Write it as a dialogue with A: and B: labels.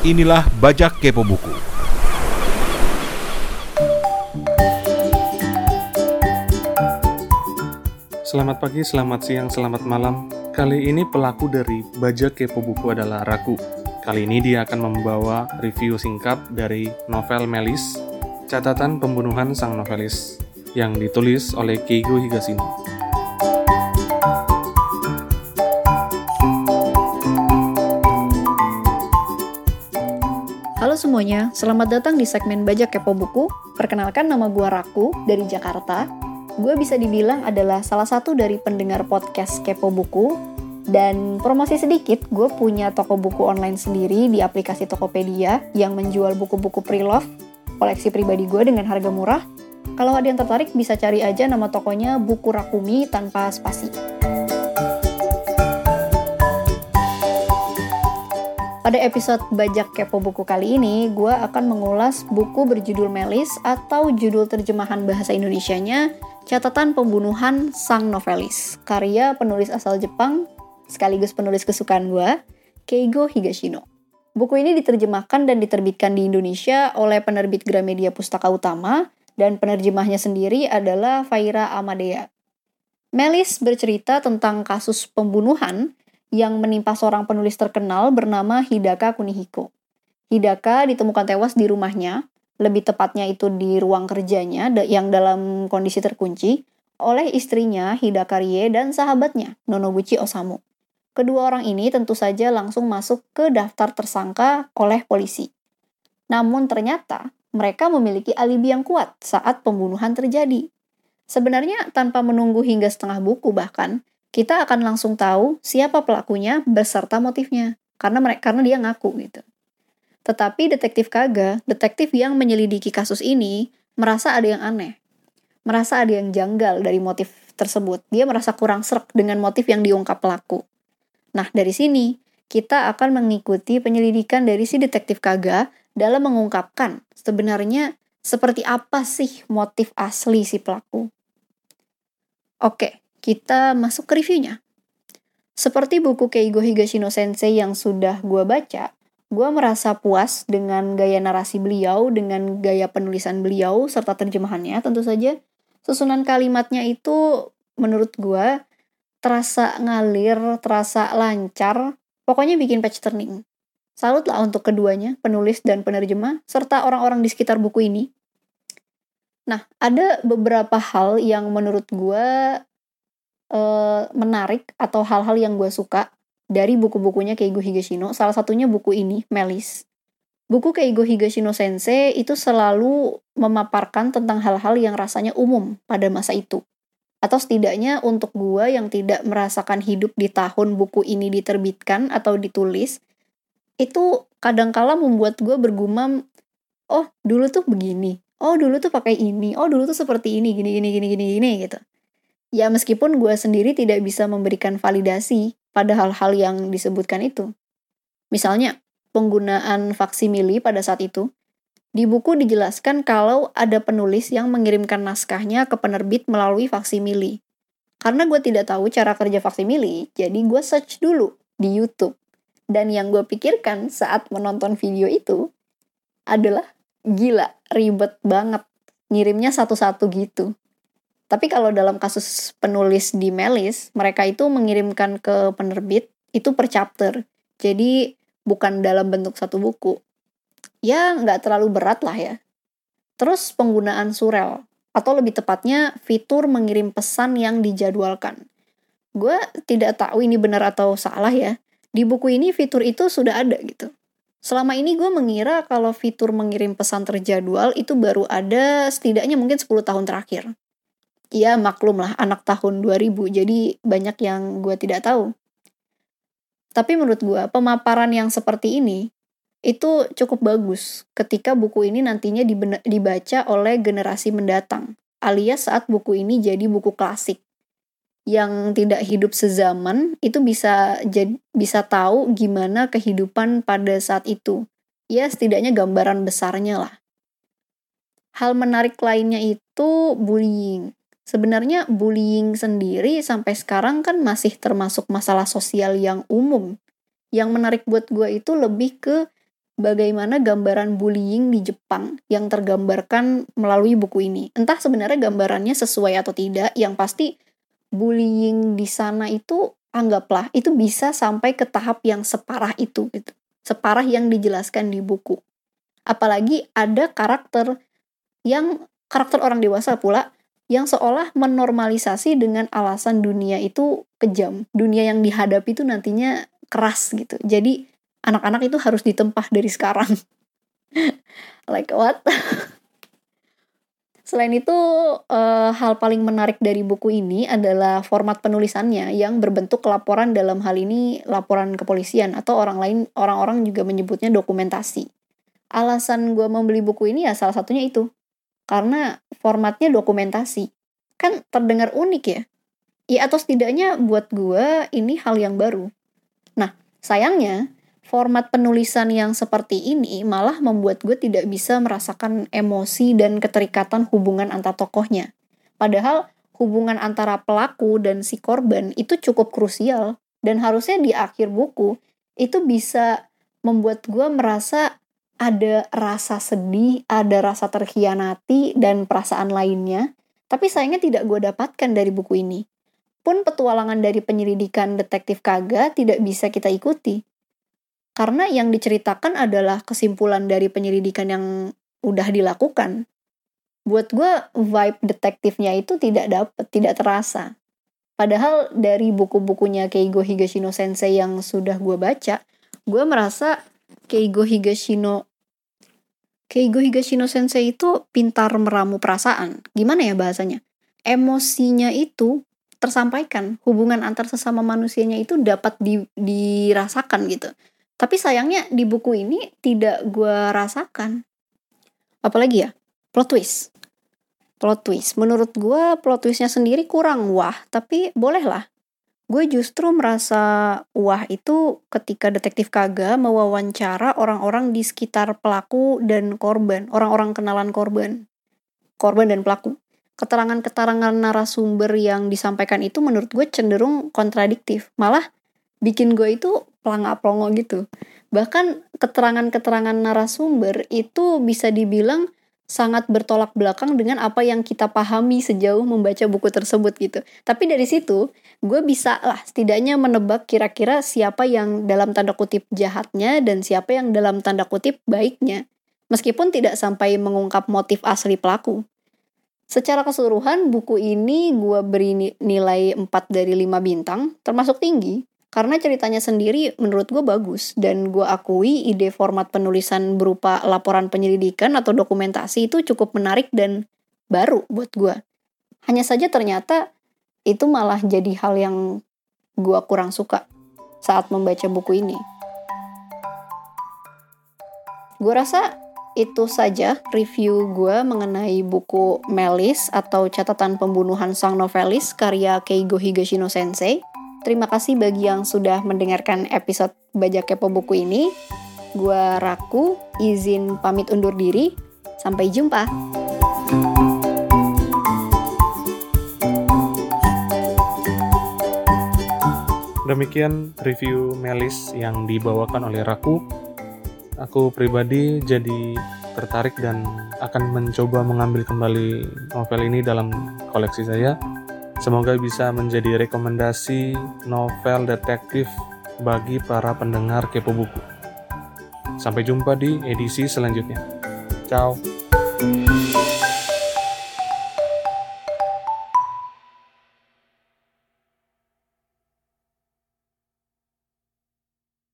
A: Inilah Bajak Kepo Buku.
B: Selamat pagi, selamat siang, selamat malam. Kali ini pelaku dari Bajak Kepo Buku adalah Raku. Kali ini dia akan membawa review singkat dari novel Melis, Catatan Pembunuhan Sang Novelis, yang ditulis oleh Keigo Higashino.
C: Semuanya, selamat datang di segmen Bajak Kepo Buku. Perkenalkan nama gue Raku dari Jakarta. Gue bisa dibilang adalah salah satu dari pendengar podcast Kepo Buku. Dan promosi sedikit, gue punya toko buku online sendiri di aplikasi Tokopedia yang menjual buku-buku pre-love, koleksi pribadi gue dengan harga murah. Kalau ada yang tertarik bisa cari aja nama tokonya Buku Rakumi tanpa spasi. Pada episode Bajak Kepo Buku kali ini, gue akan mengulas buku berjudul Melis atau judul terjemahan bahasa Indonesianya Catatan Pembunuhan Sang Novelis, karya penulis asal Jepang, sekaligus penulis kesukaan gue, Keigo Higashino. Buku ini diterjemahkan dan diterbitkan di Indonesia oleh penerbit Gramedia Pustaka Utama, dan penerjemahnya sendiri adalah Faira Amadea. Melis bercerita tentang kasus pembunuhan yang menimpa seorang penulis terkenal bernama Hidaka Kunihiko. Hidaka ditemukan tewas di rumahnya, lebih tepatnya itu di ruang kerjanya yang dalam kondisi terkunci, oleh istrinya Hidaka Rie dan sahabatnya Nonobuchi Osamu. Kedua orang ini tentu saja langsung masuk ke daftar tersangka oleh polisi. Namun ternyata mereka memiliki alibi yang kuat saat pembunuhan terjadi. Sebenarnya tanpa menunggu hingga setengah buku bahkan, kita akan langsung tahu siapa pelakunya beserta motifnya karena mereka karena dia ngaku gitu. Tetapi detektif Kaga, detektif yang menyelidiki kasus ini, merasa ada yang aneh. Merasa ada yang janggal dari motif tersebut. Dia merasa kurang serak dengan motif yang diungkap pelaku. Nah, dari sini kita akan mengikuti penyelidikan dari si detektif Kaga dalam mengungkapkan sebenarnya seperti apa sih motif asli si pelaku. Oke, kita masuk ke reviewnya. Seperti buku Keigo Higashino Sensei yang sudah gue baca, gue merasa puas dengan gaya narasi beliau, dengan gaya penulisan beliau, serta terjemahannya tentu saja. Susunan kalimatnya itu menurut gue terasa ngalir, terasa lancar, pokoknya bikin page turning. Salut lah untuk keduanya, penulis dan penerjemah, serta orang-orang di sekitar buku ini. Nah, ada beberapa hal yang menurut gue uh, menarik atau hal-hal yang gue suka dari buku-bukunya Keigo Higashino. Salah satunya buku ini, Melis. Buku Keigo Higashino Sensei itu selalu memaparkan tentang hal-hal yang rasanya umum pada masa itu. Atau setidaknya untuk gue yang tidak merasakan hidup di tahun buku ini diterbitkan atau ditulis, itu kadangkala membuat gue bergumam, oh dulu tuh begini, oh dulu tuh pakai ini, oh dulu tuh seperti ini, gini, gini, gini, gini, gini, gitu. Ya meskipun gue sendiri tidak bisa memberikan validasi pada hal-hal yang disebutkan itu. Misalnya, penggunaan faksimili pada saat itu. Di buku dijelaskan kalau ada penulis yang mengirimkan naskahnya ke penerbit melalui faksimili. Karena gue tidak tahu cara kerja faksimili, jadi gue search dulu di YouTube. Dan yang gue pikirkan saat menonton video itu adalah gila, ribet banget. Ngirimnya satu-satu gitu. Tapi kalau dalam kasus penulis di Melis, mereka itu mengirimkan ke penerbit itu per chapter. Jadi bukan dalam bentuk satu buku. Ya nggak terlalu berat lah ya. Terus penggunaan surel, atau lebih tepatnya fitur mengirim pesan yang dijadwalkan. Gue tidak tahu ini benar atau salah ya. Di buku ini fitur itu sudah ada gitu. Selama ini gue mengira kalau fitur mengirim pesan terjadwal itu baru ada setidaknya mungkin 10 tahun terakhir ya maklum lah anak tahun 2000 jadi banyak yang gue tidak tahu. Tapi menurut gue pemaparan yang seperti ini itu cukup bagus ketika buku ini nantinya dibaca oleh generasi mendatang alias saat buku ini jadi buku klasik. Yang tidak hidup sezaman itu bisa jadi bisa tahu gimana kehidupan pada saat itu. Ya setidaknya gambaran besarnya lah. Hal menarik lainnya itu bullying Sebenarnya bullying sendiri sampai sekarang kan masih termasuk masalah sosial yang umum. Yang menarik buat gue itu lebih ke bagaimana gambaran bullying di Jepang yang tergambarkan melalui buku ini. Entah sebenarnya gambarannya sesuai atau tidak, yang pasti bullying di sana itu anggaplah itu bisa sampai ke tahap yang separah itu gitu. Separah yang dijelaskan di buku. Apalagi ada karakter yang karakter orang dewasa pula yang seolah menormalisasi dengan alasan dunia itu kejam. Dunia yang dihadapi itu nantinya keras gitu. Jadi anak-anak itu harus ditempah dari sekarang. like what? Selain itu, uh, hal paling menarik dari buku ini adalah format penulisannya yang berbentuk laporan dalam hal ini laporan kepolisian atau orang lain orang-orang juga menyebutnya dokumentasi. Alasan gue membeli buku ini ya salah satunya itu. Karena formatnya dokumentasi. Kan terdengar unik ya. Ya atau setidaknya buat gue ini hal yang baru. Nah, sayangnya format penulisan yang seperti ini malah membuat gue tidak bisa merasakan emosi dan keterikatan hubungan antar tokohnya. Padahal hubungan antara pelaku dan si korban itu cukup krusial dan harusnya di akhir buku itu bisa membuat gue merasa ada rasa sedih, ada rasa terkhianati dan perasaan lainnya. Tapi sayangnya tidak gue dapatkan dari buku ini. Pun petualangan dari penyelidikan detektif Kaga tidak bisa kita ikuti karena yang diceritakan adalah kesimpulan dari penyelidikan yang udah dilakukan. Buat gue vibe detektifnya itu tidak dapet, tidak terasa. Padahal dari buku-bukunya Keigo Higashino Sensei yang sudah gue baca, gue merasa Keigo Higashino Keigo Higashino Sensei itu pintar meramu perasaan. Gimana ya bahasanya? Emosinya itu tersampaikan. Hubungan antar sesama manusianya itu dapat di, dirasakan gitu. Tapi sayangnya di buku ini tidak gue rasakan. Apalagi ya, plot twist. Plot twist. Menurut gue plot twistnya sendiri kurang wah, tapi bolehlah. Gue justru merasa wah itu ketika detektif Kaga mewawancara orang-orang di sekitar pelaku dan korban, orang-orang kenalan korban. Korban dan pelaku. Keterangan-keterangan narasumber yang disampaikan itu menurut gue cenderung kontradiktif. Malah bikin gue itu pelangak-pelongo gitu. Bahkan keterangan-keterangan narasumber itu bisa dibilang sangat bertolak belakang dengan apa yang kita pahami sejauh membaca buku tersebut gitu. Tapi dari situ, gue bisa lah setidaknya menebak kira-kira siapa yang dalam tanda kutip jahatnya dan siapa yang dalam tanda kutip baiknya. Meskipun tidak sampai mengungkap motif asli pelaku. Secara keseluruhan, buku ini gue beri nilai 4 dari 5 bintang, termasuk tinggi, karena ceritanya sendiri menurut gue bagus dan gue akui ide format penulisan berupa laporan penyelidikan atau dokumentasi itu cukup menarik dan baru buat gue. Hanya saja ternyata itu malah jadi hal yang gue kurang suka saat membaca buku ini. Gue rasa itu saja review gue mengenai buku Melis atau catatan pembunuhan sang novelis karya Keigo Higashino Sensei. Terima kasih bagi yang sudah mendengarkan episode Bajak Kepo Buku ini. Gua Raku, izin pamit undur diri. Sampai jumpa.
B: Demikian review Melis yang dibawakan oleh Raku. Aku pribadi jadi tertarik dan akan mencoba mengambil kembali novel ini dalam koleksi saya. Semoga bisa menjadi rekomendasi novel detektif bagi para pendengar kepo buku. Sampai jumpa di edisi selanjutnya. Ciao.